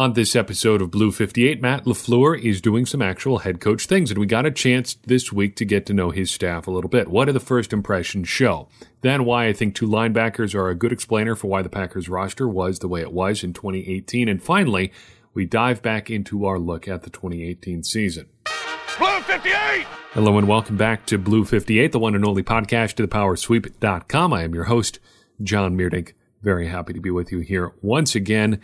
On this episode of Blue 58, Matt LaFleur is doing some actual head coach things, and we got a chance this week to get to know his staff a little bit. What do the first impressions show? Then why I think two linebackers are a good explainer for why the Packers roster was the way it was in 2018. And finally, we dive back into our look at the 2018 season. Blue 58! Hello and welcome back to Blue 58, the one and only podcast to the powersweep.com. I am your host, John Meerdink. Very happy to be with you here once again.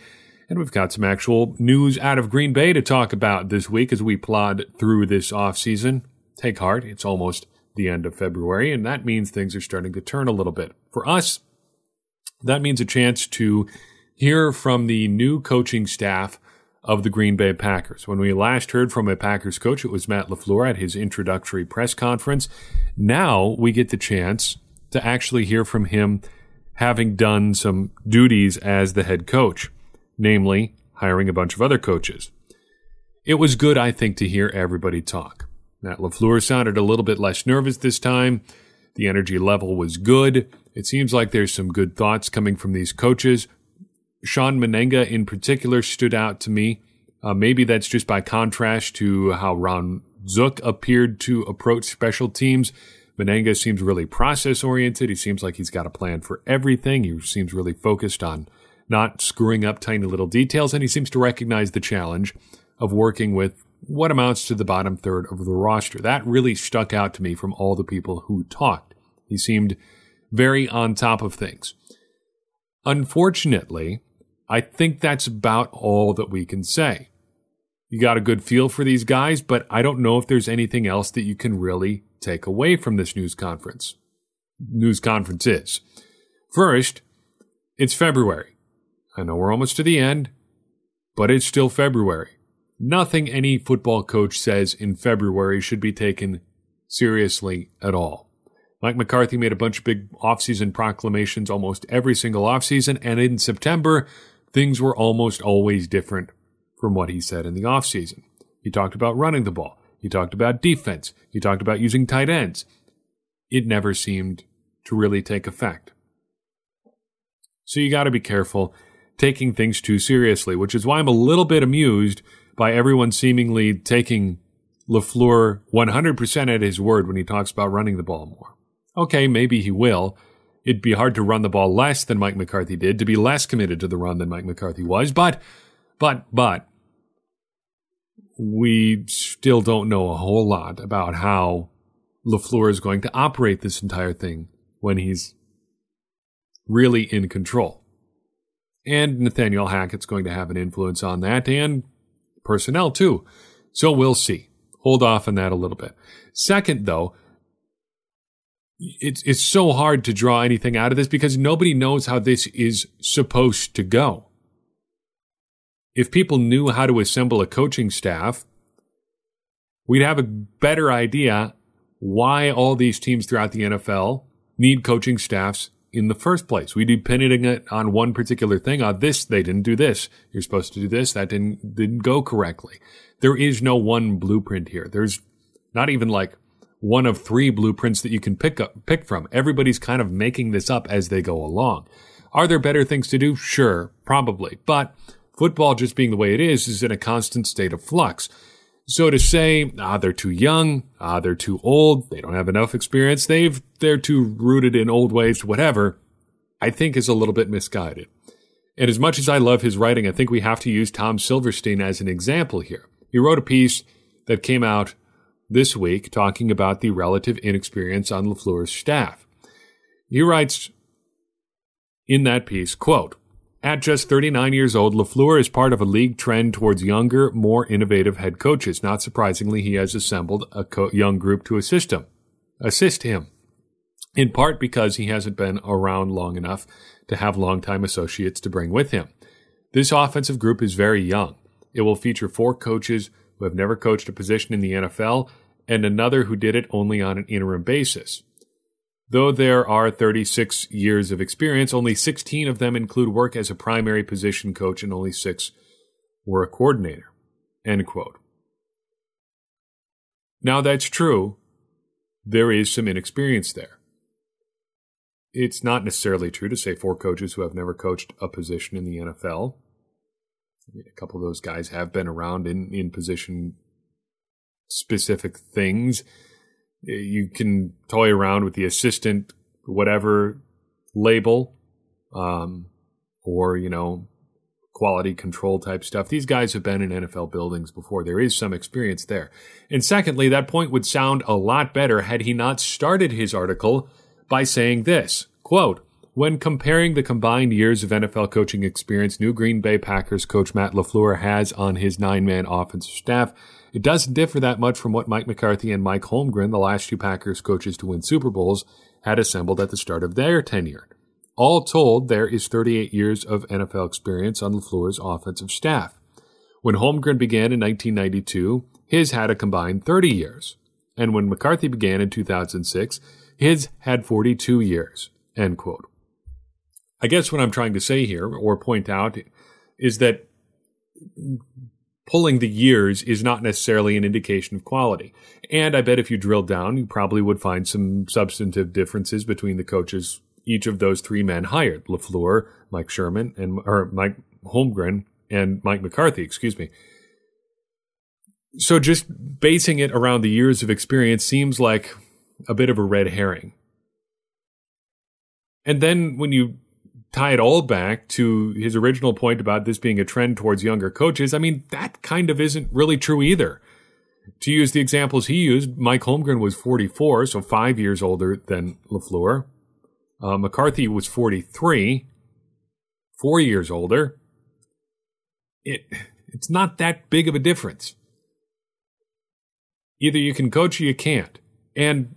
And we've got some actual news out of Green Bay to talk about this week as we plod through this offseason. Take heart, it's almost the end of February, and that means things are starting to turn a little bit. For us, that means a chance to hear from the new coaching staff of the Green Bay Packers. When we last heard from a Packers coach, it was Matt LaFleur at his introductory press conference. Now we get the chance to actually hear from him having done some duties as the head coach namely hiring a bunch of other coaches. It was good, I think, to hear everybody talk. Matt LaFleur sounded a little bit less nervous this time. The energy level was good. It seems like there's some good thoughts coming from these coaches. Shawn Mennenga, in particular, stood out to me. Uh, maybe that's just by contrast to how Ron Zook appeared to approach special teams. Mennenga seems really process oriented. He seems like he's got a plan for everything. He seems really focused on not screwing up tiny little details, and he seems to recognize the challenge of working with what amounts to the bottom third of the roster. That really stuck out to me from all the people who talked. He seemed very on top of things. Unfortunately, I think that's about all that we can say. You got a good feel for these guys, but I don't know if there's anything else that you can really take away from this news conference. News conference is. First, it's February. I know we're almost to the end, but it's still February. Nothing any football coach says in February should be taken seriously at all. Mike McCarthy made a bunch of big offseason proclamations almost every single offseason, and in September, things were almost always different from what he said in the offseason. He talked about running the ball. He talked about defense. He talked about using tight ends. It never seemed to really take effect. So you got to be careful taking things too seriously, which is why I'm a little bit amused by everyone seemingly taking LaFleur 100% at his word when he talks about running the ball more. Okay, maybe he will. It'd be hard to run the ball less than Mike McCarthy did, to be less committed to the run than Mike McCarthy was, but, but, but, we still don't know a whole lot about how LaFleur is going to operate this entire thing when he's really in control. And Nathaniel Hackett's going to have an influence on that and personnel too. So we'll see. Hold off on that a little bit. Second, though, it's it's so hard to draw anything out of this because nobody knows how this is supposed to go. If people knew how to assemble a coaching staff, we'd have a better idea why all these teams throughout the NFL need coaching staffs in the first place. We depended it on one particular thing. On this, they didn't do this. You're supposed to do this. That didn't didn't go correctly. There is no one blueprint here. There's not even like one of three blueprints that you can pick up pick from. Everybody's kind of making this up as they go along. Are there better things to do? Sure, probably. But football just being the way it is is in a constant state of flux. So to say, ah, they're too young, ah, they're too old, they don't have enough experience, they've, they're too rooted in old ways, whatever, I think is a little bit misguided. And as much as I love his writing, I think we have to use Tom Silverstein as an example here. He wrote a piece that came out this week talking about the relative inexperience on LaFleur's staff. He writes in that piece, quote, at just 39 years old, LaFleur is part of a league trend towards younger, more innovative head coaches. Not surprisingly, he has assembled a co- young group to assist him. Assist him. In part because he hasn't been around long enough to have longtime associates to bring with him. This offensive group is very young. It will feature four coaches who have never coached a position in the NFL and another who did it only on an interim basis. Though there are 36 years of experience, only 16 of them include work as a primary position coach and only six were a coordinator. End quote. Now that's true. There is some inexperience there. It's not necessarily true to say four coaches who have never coached a position in the NFL a couple of those guys have been around in, in position specific things. You can toy around with the assistant, whatever label, um, or, you know, quality control type stuff. These guys have been in NFL buildings before. There is some experience there. And secondly, that point would sound a lot better had he not started his article by saying this quote, when comparing the combined years of NFL coaching experience new Green Bay Packers coach Matt LaFleur has on his nine man offensive staff, it doesn't differ that much from what Mike McCarthy and Mike Holmgren, the last two Packers coaches to win Super Bowls, had assembled at the start of their tenure. All told, there is 38 years of NFL experience on LaFleur's offensive staff. When Holmgren began in 1992, his had a combined 30 years. And when McCarthy began in 2006, his had 42 years. End quote. I guess what I'm trying to say here, or point out, is that pulling the years is not necessarily an indication of quality. And I bet if you drill down, you probably would find some substantive differences between the coaches each of those three men hired LaFleur, Mike Sherman, and or Mike Holmgren and Mike McCarthy, excuse me. So just basing it around the years of experience seems like a bit of a red herring. And then when you tie it all back to his original point about this being a trend towards younger coaches, I mean, that kind of isn't really true either. To use the examples he used, Mike Holmgren was 44, so five years older than LaFleur. Uh, McCarthy was 43, four years older. It, it's not that big of a difference. Either you can coach or you can't. And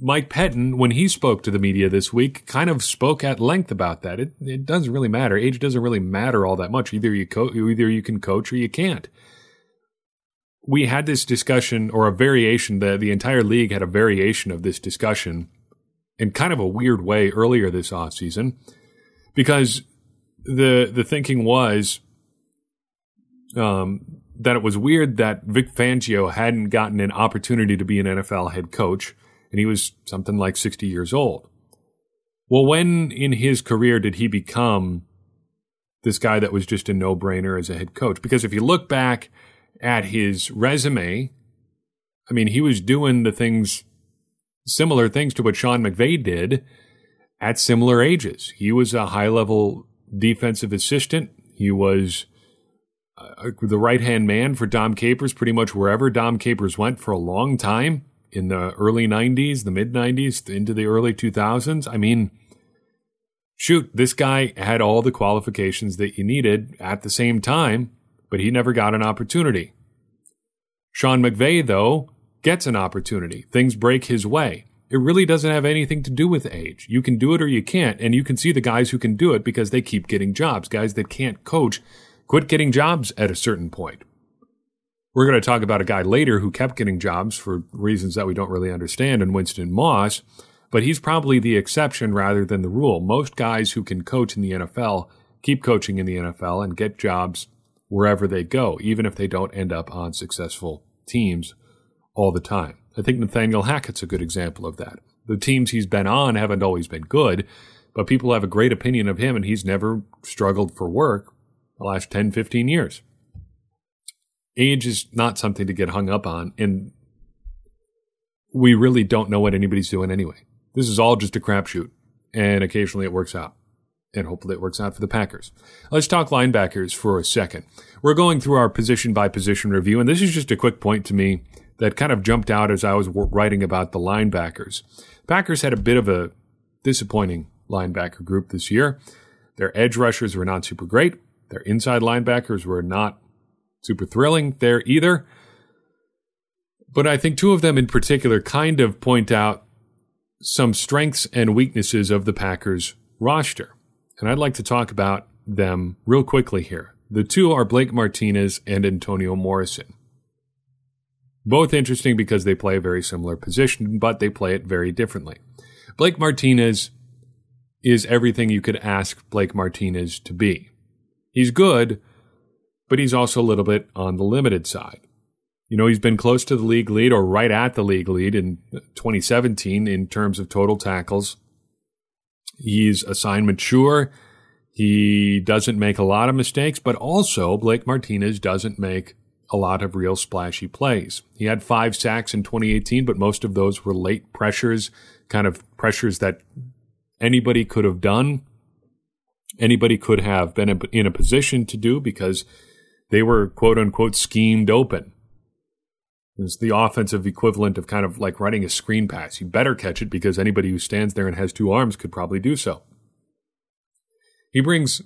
Mike Pettine, when he spoke to the media this week, kind of spoke at length about that. It, it doesn't really matter. Age doesn't really matter all that much. Either you co- either you can coach or you can't. We had this discussion, or a variation. The the entire league had a variation of this discussion in kind of a weird way earlier this offseason because the the thinking was um, that it was weird that Vic Fangio hadn't gotten an opportunity to be an NFL head coach, and he was something like 60 years old. Well, when in his career did he become this guy that was just a no brainer as a head coach? Because if you look back at his resume, I mean, he was doing the things similar things to what Sean McVay did at similar ages. He was a high level defensive assistant. He was uh, the right hand man for Dom Capers pretty much wherever Dom Capers went for a long time in the early 90s, the mid 90s, into the early 2000s. I mean, shoot, this guy had all the qualifications that you needed at the same time, but he never got an opportunity. Sean McVay, though, gets an opportunity. Things break his way. It really doesn't have anything to do with age. You can do it or you can't. And you can see the guys who can do it because they keep getting jobs. Guys that can't coach quit getting jobs at a certain point. We're going to talk about a guy later who kept getting jobs for reasons that we don't really understand in Winston Moss, but he's probably the exception rather than the rule. Most guys who can coach in the NFL keep coaching in the NFL and get jobs wherever they go, even if they don't end up on successful teams all the time. I think Nathaniel Hackett's a good example of that. The teams he's been on haven't always been good, but people have a great opinion of him, and he's never struggled for work the last 10, 15 years. Age is not something to get hung up on, and we really don't know what anybody's doing anyway. This is all just a crapshoot, and occasionally it works out. And hopefully it works out for the Packers. Let's talk linebackers for a second. We're going through our position by position review, and this is just a quick point to me that kind of jumped out as I was writing about the linebackers. Packers had a bit of a disappointing linebacker group this year. Their edge rushers were not super great. Their inside linebackers were not super thrilling there either. But I think two of them in particular kind of point out some strengths and weaknesses of the Packers roster. And I'd like to talk about them real quickly here. The two are Blake Martinez and Antonio Morrison. Both interesting because they play a very similar position, but they play it very differently. Blake Martinez is everything you could ask Blake Martinez to be. He's good, but he's also a little bit on the limited side. You know, he's been close to the league lead or right at the league lead in 2017 in terms of total tackles. He's assignment mature. He doesn't make a lot of mistakes, but also Blake Martinez doesn't make a lot of real splashy plays. He had five sacks in 2018, but most of those were late pressures, kind of pressures that anybody could have done. Anybody could have been in a position to do because they were quote unquote schemed open. It's the offensive equivalent of kind of like running a screen pass. You better catch it because anybody who stands there and has two arms could probably do so. He brings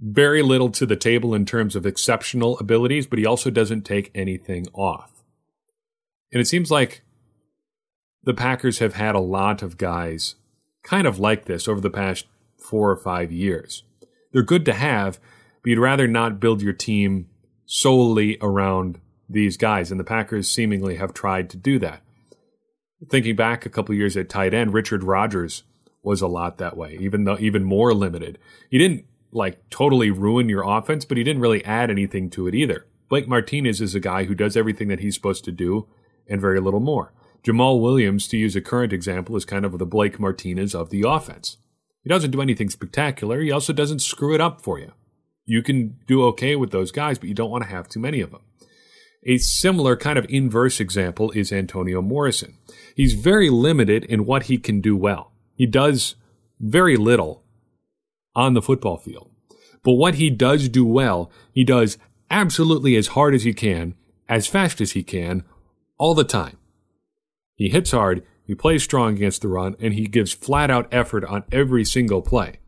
very little to the table in terms of exceptional abilities, but he also doesn't take anything off. And it seems like the Packers have had a lot of guys kind of like this over the past four or five years. They're good to have, but you'd rather not build your team solely around these guys, and the Packers seemingly have tried to do that. Thinking back a couple years at tight end, Richard Rodgers was a lot that way, even though even more limited. He didn't like totally ruin your offense, but he didn't really add anything to it either. Blake Martinez is a guy who does everything that he's supposed to do and very little more. Jamaal Williams, to use a current example, is kind of the Blake Martinez of the offense. He doesn't do anything spectacular. He also doesn't screw it up for you. You can do okay with those guys, but you don't want to have too many of them. A similar kind of inverse example is Antonio Morrison. He's very limited in what he can do well. He does very little on the football field. But what he does do well, he does absolutely as hard as he can, as fast as he can, all the time. He hits hard, he plays strong against the run, and he gives flat out effort on every single play.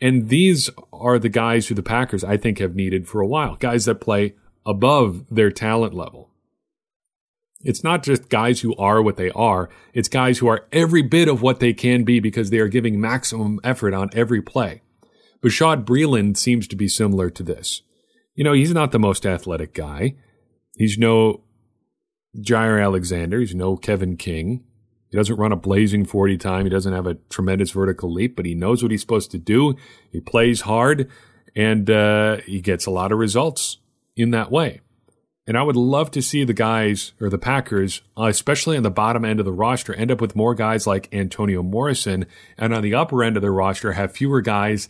And these are the guys who the Packers, I think, have needed for a while. Guys that play above their talent level. It's not just guys who are what they are, it's guys who are every bit of what they can be because they are giving maximum effort on every play. Bashaud Breeland seems to be similar to this. You know, he's not the most athletic guy. He's no Jaire Alexander. He's no Kevin King. He doesn't run a blazing 40 time. He doesn't have a tremendous vertical leap, but he knows what he's supposed to do. He plays hard and uh, he gets a lot of results in that way. And I would love to see the guys or the Packers, especially on the bottom end of the roster, end up with more guys like Antonio Morrison, and on the upper end of the roster, have fewer guys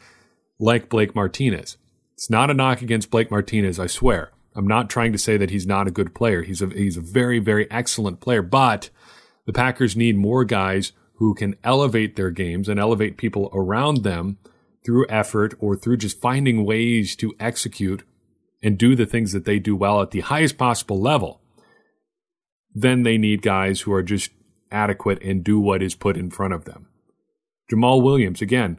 like Blake Martinez. It's not a knock against Blake Martinez, I swear. I'm not trying to say that he's not a good player. He's a he's a very very excellent player, but the Packers need more guys who can elevate their games and elevate people around them through effort or through just finding ways to execute and do the things that they do well at the highest possible level, then they need guys who are just adequate and do what is put in front of them. Jamaal Williams, again,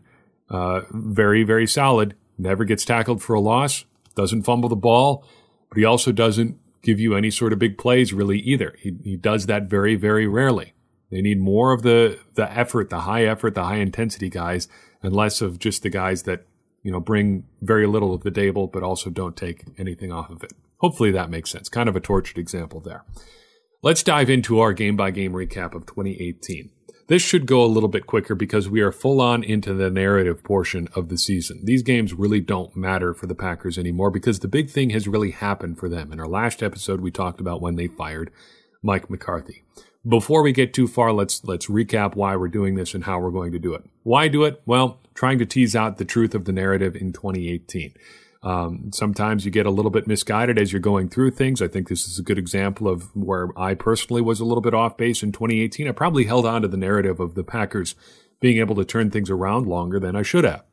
uh, very, very solid. Never gets tackled for a loss, doesn't fumble the ball, but he also doesn't give you any sort of big plays really either. He, he does that very, very rarely. They need more of the, the effort, the high effort, the high intensity guys, and less of just the guys that you know, bring very little to the table, but also don't take anything off of it. Hopefully that makes sense. Kind of a tortured example there. Let's dive into our game by game recap of 2018. This should go a little bit quicker because we are full on into the narrative portion of the season. These games really don't matter for the Packers anymore because the big thing has really happened for them. In our last episode, we talked about when they fired Mike McCarthy. Before we get too far, let's let's recap why we're doing this and how we're going to do it. Why do it? Well, trying to tease out the truth of the narrative in 2018. Um, sometimes you get a little bit misguided as you're going through things. I think this is a good example of where I personally was a little bit off base in 2018. I probably held on to the narrative of the Packers being able to turn things around longer than I should have.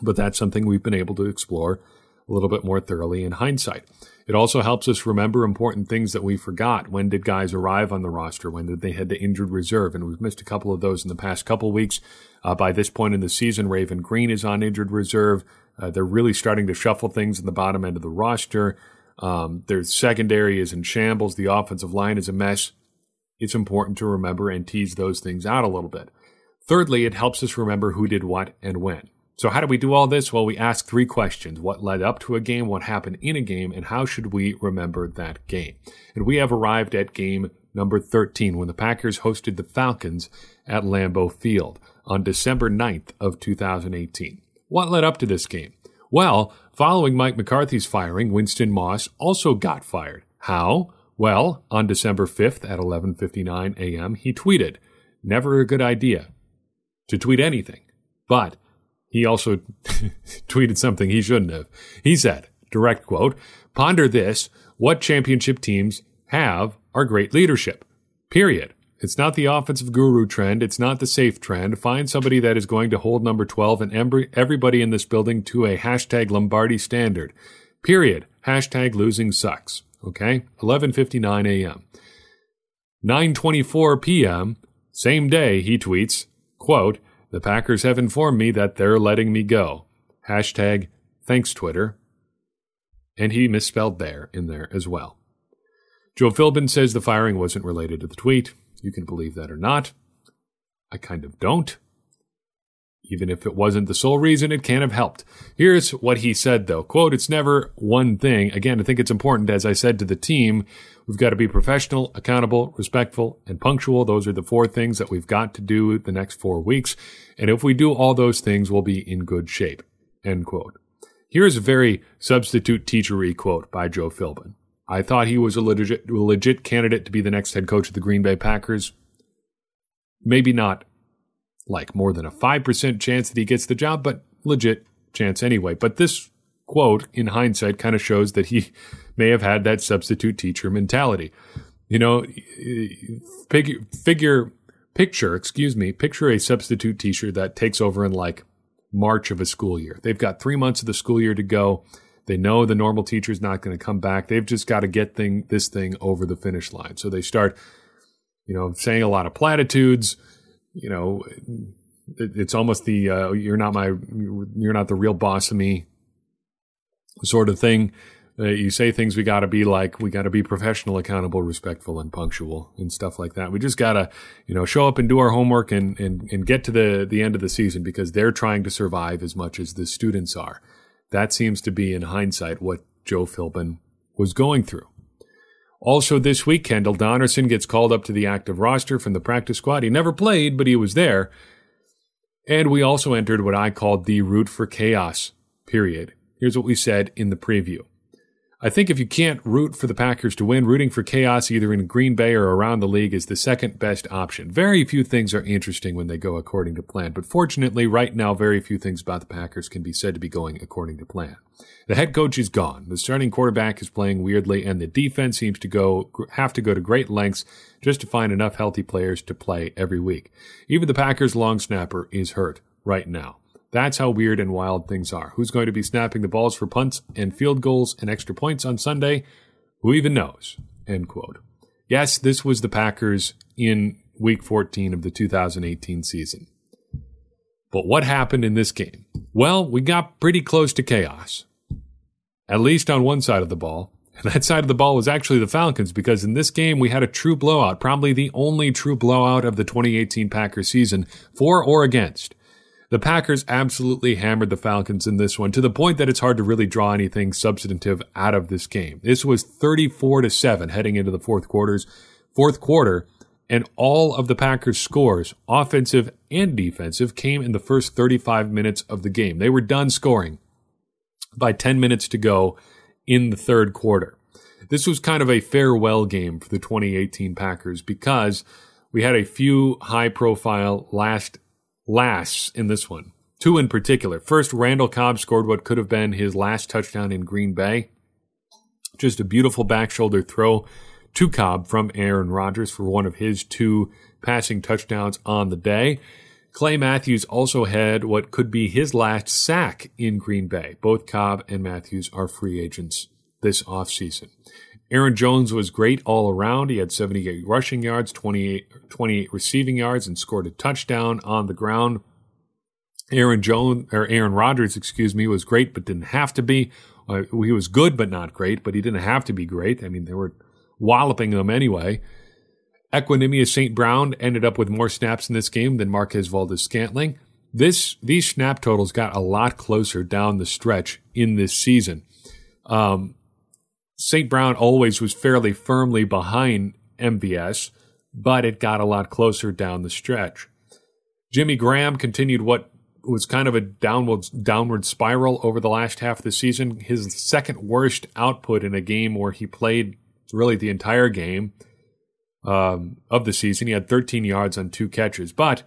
But that's something we've been able to explore a little bit more thoroughly in hindsight. It also helps us remember important things that we forgot. When did guys arrive on the roster? When did they head to injured reserve? And we've missed a couple of those in the past couple weeks. Uh, by this point in the season, Raven Greene is on injured reserve. Uh, they're really starting to shuffle things in the bottom end of the roster. Um, their secondary is in shambles. The offensive line is a mess. It's important to remember and tease those things out a little bit. Thirdly, it helps us remember who did what and when. So, how do we do all this? Well, we ask three questions What led up to a game? What happened in a game? And how should we remember that game? And we have arrived at game number 13 when the Packers hosted the Falcons at Lambeau Field on December 9th of 2018. What led up to this game? Well, following Mike McCarthy's firing, Winston Moss also got fired. How? Well, on December 5th at 11:59 a.m., he tweeted, "Never a good idea to tweet anything, but He also tweeted something he shouldn't have. He said, direct quote, ponder this, what championship teams have are great leadership. Period. It's not the offensive guru trend. It's not the safe trend. Find somebody that is going to hold number 12 and everybody in this building to a hashtag Lombardi standard. Period. Hashtag losing sucks. Okay? 11.59 a.m. 9.24 p.m. Same day, he tweets, quote, the Packers have informed me that they're letting me go. Hashtag thanks Twitter. And he misspelled there in there as well. Joe Philbin says the firing wasn't related to the tweet. You can believe that or not. I kind of don't. Even if it wasn't the sole reason, it can't have helped. Here's what he said, though. Quote, it's never one thing. Again, I think it's important, as I said to the team, we've got to be professional, accountable, respectful, and punctual. Those are the four things that we've got to do the next four weeks. And if we do all those things, we'll be in good shape. End quote. Here's a very substitute teachery quote by Joe Philbin. I thought he was a legit, legit candidate to be the next head coach of the Green Bay Packers. Maybe not like more than a 5% chance that he gets the job, but legit chance anyway. But this quote, in hindsight, kind of shows that he may have had that substitute teacher mentality. You know, figure, figure picture, excuse me, picture a substitute teacher that takes over in like March of a school year. They've got three months of the school year to go. They know the normal teacher's not going to come back. They've just got to get thing this thing over the finish line. So they start, you know, saying a lot of platitudes. You know, it, it's almost the uh, "you're not my, you're not the real boss of me" sort of thing. Uh, you say things we got to be like we got to be professional, accountable, respectful, and punctual and stuff like that. We just got to, you know, show up and do our homework and, and and get to the the end of the season because they're trying to survive as much as the students are. That seems to be, in hindsight, what Joe Philbin was going through. Also, this week, Kendall Donnerson gets called up to the active roster from the practice squad. He never played, but he was there. And we also entered what I called the root for chaos period. Here's what we said in the preview. I think if you can't root for the Packers to win, rooting for chaos either in Green Bay or around the league is the second best option. Very few things are interesting when they go according to plan, but fortunately, right now, very few things about the Packers can be said to be going according to plan. The head coach is gone. The starting quarterback is playing weirdly, and the defense seems to go have to go to great lengths just to find enough healthy players to play every week. Even the Packers' long snapper is hurt right now. That's how weird and wild things are. Who's going to be snapping the balls for punts and field goals and extra points on Sunday? Who even knows? End quote. Yes, this was the Packers in week 14 of the 2018 season. But what happened in this game? Well, we got pretty close to chaos. At least on one side of the ball. And that side of the ball was actually the Falcons because in this game we had a true blowout, probably the only true blowout of the 2018 Packers season, for or against. The Packers absolutely hammered the Falcons in this one to the point that it's hard to really draw anything substantive out of this game. This was 34 to 7 heading into the fourth quarters, fourth quarter, and all of the Packers scores, offensive and defensive, came in the first 35 minutes of the game. They were done scoring by 10 minutes to go in the third quarter. This was kind of a farewell game for the 2018 Packers because we had a few high profile last lasts in this one. Two in particular. First, Randall Cobb scored what could have been his last touchdown in Green Bay. Just a beautiful back shoulder throw to Cobb from Aaron Rodgers for one of his two passing touchdowns on the day. Clay Matthews also had what could be his last sack in Green Bay. Both Cobb and Matthews are free agents this offseason. Aaron Jones was great all around. He had 78 rushing yards, 28, 28 receiving yards, and scored a touchdown on the ground. Aaron Jones or Aaron Rodgers, excuse me, was great, but didn't have to be. Uh, he was good, but not great. But he didn't have to be great. I mean, they were walloping them anyway. Equanimeous St. Brown ended up with more snaps in this game than Marquez Valdes-Scantling. This these snap totals got a lot closer down the stretch in this season. Um, St. Brown always was fairly firmly behind MVS, but it got a lot closer down the stretch. Jimmy Graham continued what was kind of a downward downward spiral over the last half of the season. His second worst output in a game where he played really the entire game um, of the season. He had 13 yards on two catches. But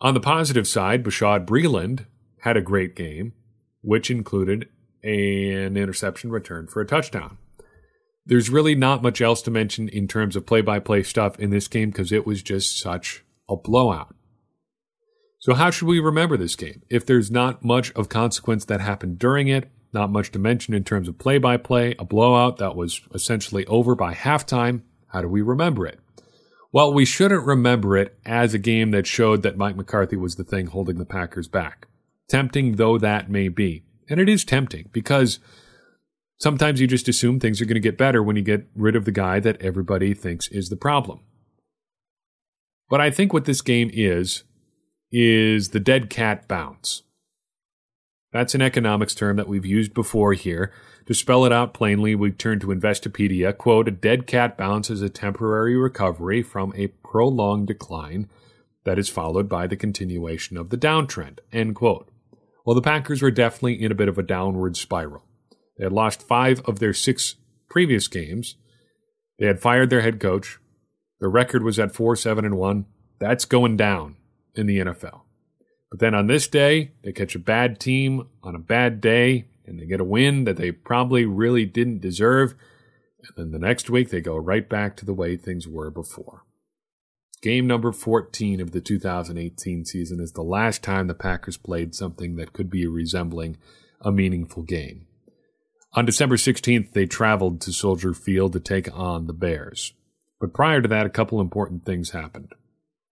on the positive side, Bashaud Breeland had a great game, which included an interception return for a touchdown. There's really not much else to mention in terms of play by play stuff in this game because it was just such a blowout. So, how should we remember this game? If there's not much of consequence that happened during it, not much to mention in terms of play by play, a blowout that was essentially over by halftime, how do we remember it? Well, we shouldn't remember it as a game that showed that Mike McCarthy was the thing holding the Packers back. Tempting though that may be. And it is tempting because sometimes you just assume things are going to get better when you get rid of the guy that everybody thinks is the problem. But I think what this game is, is the dead cat bounce. That's an economics term that we've used before here. To spell it out plainly, we turn to Investopedia. Quote, a dead cat bounce is a temporary recovery from a prolonged decline that is followed by the continuation of the downtrend. End quote. Well, the Packers were definitely in a bit of a downward spiral. They had lost five of their six previous games. They had fired their head coach. Their record was at 4 7 and 1. That's going down in the NFL. But then on this day, they catch a bad team on a bad day and they get a win that they probably really didn't deserve. And then the next week, they go right back to the way things were before. Game number 14 of the 2018 season is the last time the Packers played something that could be resembling a meaningful game. On December 16th, they traveled to Soldier Field to take on the Bears. But prior to that, a couple important things happened.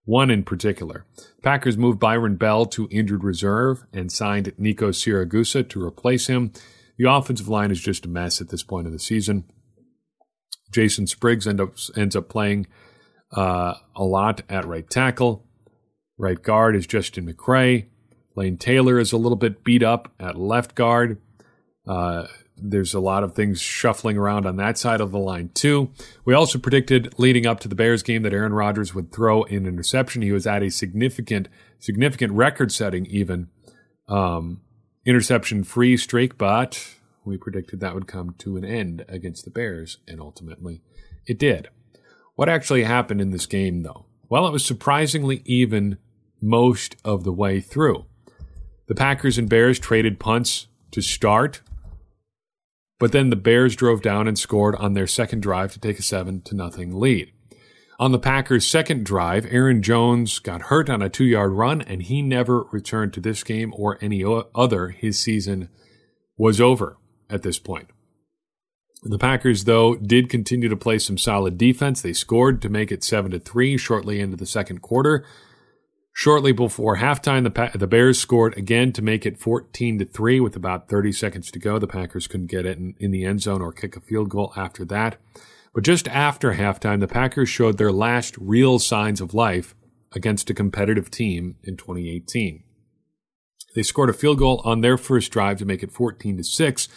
One in particular. Packers moved Byron Bell to injured reserve and signed Nico Siragusa to replace him. The offensive line is just a mess at this point of the season. Jason Spriggs end up, ends up playing uh, a lot at right tackle. Right guard is Justin McCray. Lane Taylor is a little bit beat up at left guard. Uh, there's a lot of things shuffling around on that side of the line too. We also predicted leading up to the Bears game that Aaron Rodgers would throw an interception. He was at a significant, significant record-setting even um, interception-free streak, but we predicted that would come to an end against the Bears, and ultimately it did. What actually happened in this game, though? Well, it was surprisingly even most of the way through. The Packers and Bears traded punts to start but then the Bears drove down and scored on their second drive to take a 7 to nothing lead. On the Packers' second drive, Aaron Jones got hurt on a two yard run, and he never returned to this game or any other. His season was over at this point. The Packers, though, did continue to play some solid defense. They scored to make it 7 to 3 shortly into the second quarter. Shortly before halftime, the, pa- the Bears scored again to make it 14 to 3 with about 30 seconds to go. The Packers couldn't get it in, in the end zone or kick a field goal after that. But just after halftime, the Packers showed their last real signs of life against a competitive team in 2018. They scored a field goal on their first drive to make it 14 to 6,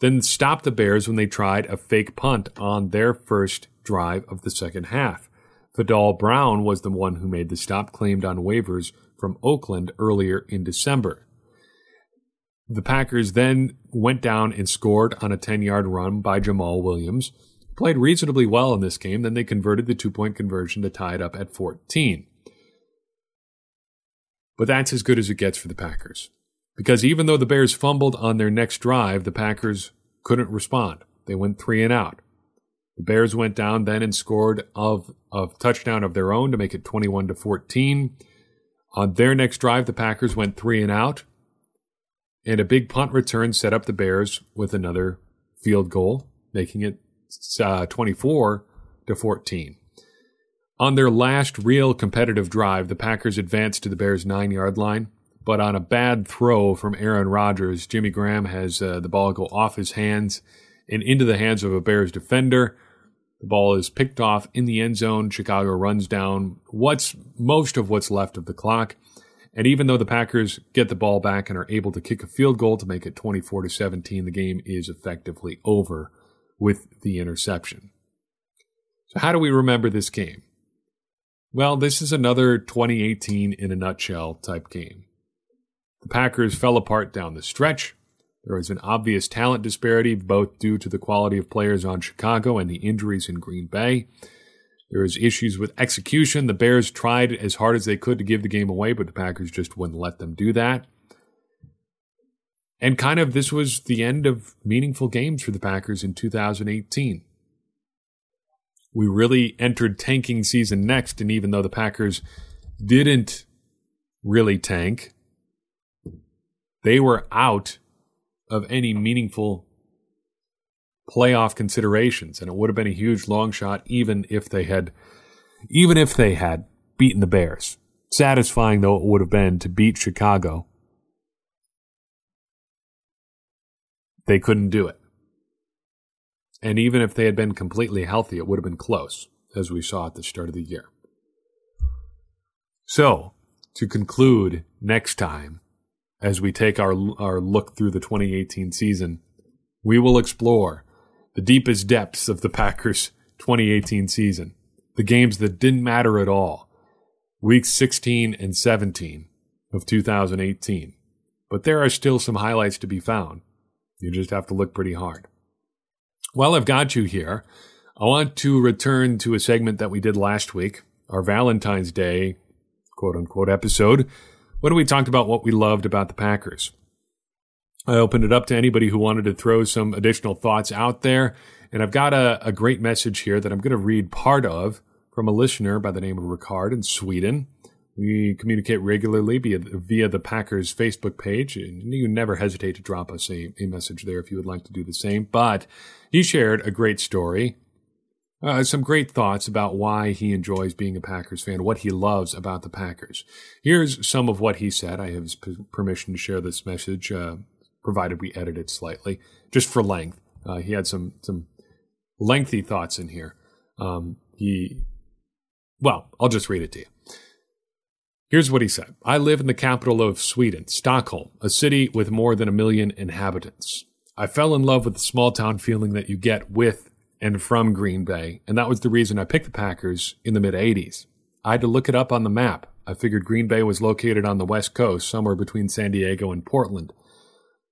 then stopped the Bears when they tried a fake punt on their first drive of the second half. Vidal Brown was the one who made the stop claimed on waivers from Oakland earlier in December. The Packers then went down and scored on a 10 yard run by Jamaal Williams. Played reasonably well in this game, then they converted the two point conversion to tie it up at 14. But that's as good as it gets for the Packers. Because even though the Bears fumbled on their next drive, the Packers couldn't respond. They went three and out. The Bears went down then and scored of a touchdown of their own to make it 21 to 14. On their next drive, the Packers went three and out, and a big punt return set up the Bears with another field goal, making it uh, 24 to 14. On their last real competitive drive, the Packers advanced to the Bears' nine yard line, but on a bad throw from Aaron Rodgers, Jimmy Graham has uh, the ball go off his hands and into the hands of a Bears defender. The ball is picked off in the end zone. Chicago runs down what's most of what's left of the clock. And even though the Packers get the ball back and are able to kick a field goal to make it 24 to 17, the game is effectively over with the interception. So how do we remember this game? Well, this is another 2018 in a nutshell type game. The Packers fell apart down the stretch. There was an obvious talent disparity, both due to the quality of players on Chicago and the injuries in Green Bay. There was issues with execution. The Bears tried as hard as they could to give the game away, but the Packers just wouldn't let them do that. And kind of this was the end of meaningful games for the Packers in 2018. We really entered tanking season next, and even though the Packers didn't really tank, they were out of any meaningful playoff considerations, and it would have been a huge long shot even if they had even if they had beaten the Bears. Satisfying though it would have been to beat Chicago. They couldn't do it. And even if they had been completely healthy, it would have been close, as we saw at the start of the year. So, to conclude next time, as we take our, our look through the 2018 season, we will explore the deepest depths of the Packers' 2018 season, the games that didn't matter at all, weeks 16 and 17 of 2018. But there are still some highlights to be found. You just have to look pretty hard. While I've got you here, I want to return to a segment that we did last week, our Valentine's Day quote unquote episode, when we talked about what we loved about the Packers. I opened it up to anybody who wanted to throw some additional thoughts out there. And I've got a, a great message here that I'm going to read part of from a listener by the name of Ricard in Sweden. We communicate regularly via, via the Packers Facebook page, and you never hesitate to drop us a, a message there if you would like to do the same. But he shared a great story, uh, some great thoughts about why he enjoys being a Packers fan, what he loves about the Packers. Here's some of what he said. I have his p- permission to share this message, uh, provided we edit it slightly, just for length. Uh, he had some some lengthy thoughts in here. Um, he, well, I'll just read it to you. Here's what he said I live in the capital of Sweden, Stockholm, a city with more than a million inhabitants. I fell in love with the small town feeling that you get with and from Green Bay, and that was the reason I picked the Packers in the mid 80s. I had to look it up on the map. I figured Green Bay was located on the west coast, somewhere between San Diego and Portland.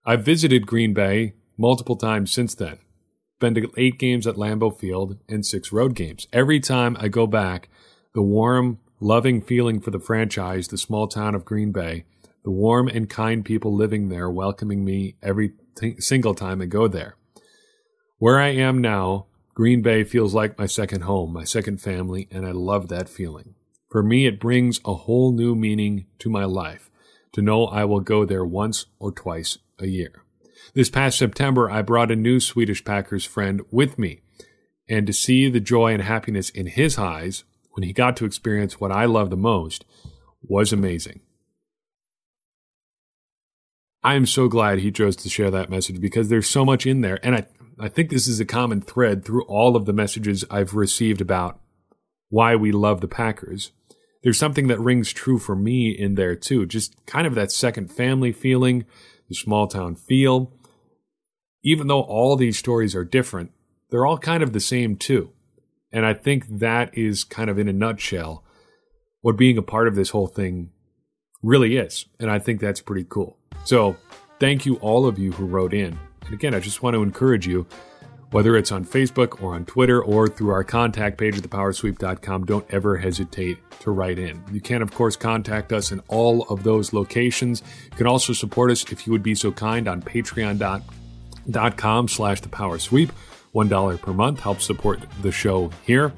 I've visited Green Bay multiple times since then. Been to eight games at Lambeau Field and six road games. Every time I go back, the warm, loving feeling for the franchise, the small town of Green Bay, the warm and kind people living there welcoming me every t- single time I go there. Where I am now, Green Bay feels like my second home, my second family, and I love that feeling. For me, it brings a whole new meaning to my life to know I will go there once or twice a year. This past September, I brought a new Swedish Packers friend with me, and to see the joy and happiness in his eyes when he got to experience what I love the most was amazing. I am so glad he chose to share that message because there's so much in there. And I, I think this is a common thread through all of the messages I've received about why we love the Packers. There's something that rings true for me in there too. Just kind of that second family feeling, the small town feel. Even though all these stories are different, they're all kind of the same too. And I think that is kind of in a nutshell what being a part of this whole thing really is. And I think that's pretty cool. So thank you, all of you who wrote in. And again, I just want to encourage you, whether it's on Facebook or on Twitter or through our contact page at thepowersweep.com, don't ever hesitate to write in. You can, of course, contact us in all of those locations. You can also support us if you would be so kind on patreon.com slash thepowersweep. $1 per month helps support the show here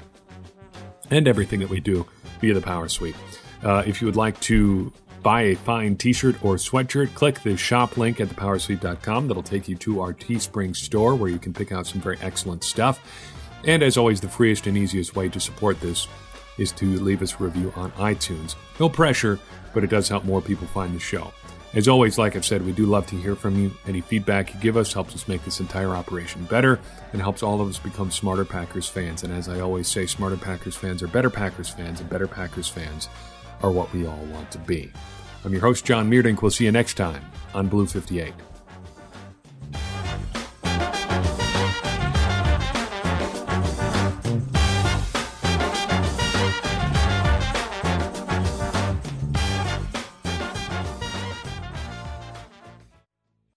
and everything that we do via the Power Sweep. Uh, if you would like to buy a fine t shirt or sweatshirt, click the shop link at thepowersweep.com. That'll take you to our Teespring store where you can pick out some very excellent stuff. And as always, the freest and easiest way to support this is to leave us a review on iTunes. No pressure, but it does help more people find the show. As always, like I've said, we do love to hear from you. Any feedback you give us helps us make this entire operation better and helps all of us become smarter Packers fans. And as I always say, smarter Packers fans are better Packers fans, and better Packers fans are what we all want to be. I'm your host, John Meerdink. We'll see you next time on Blue 58.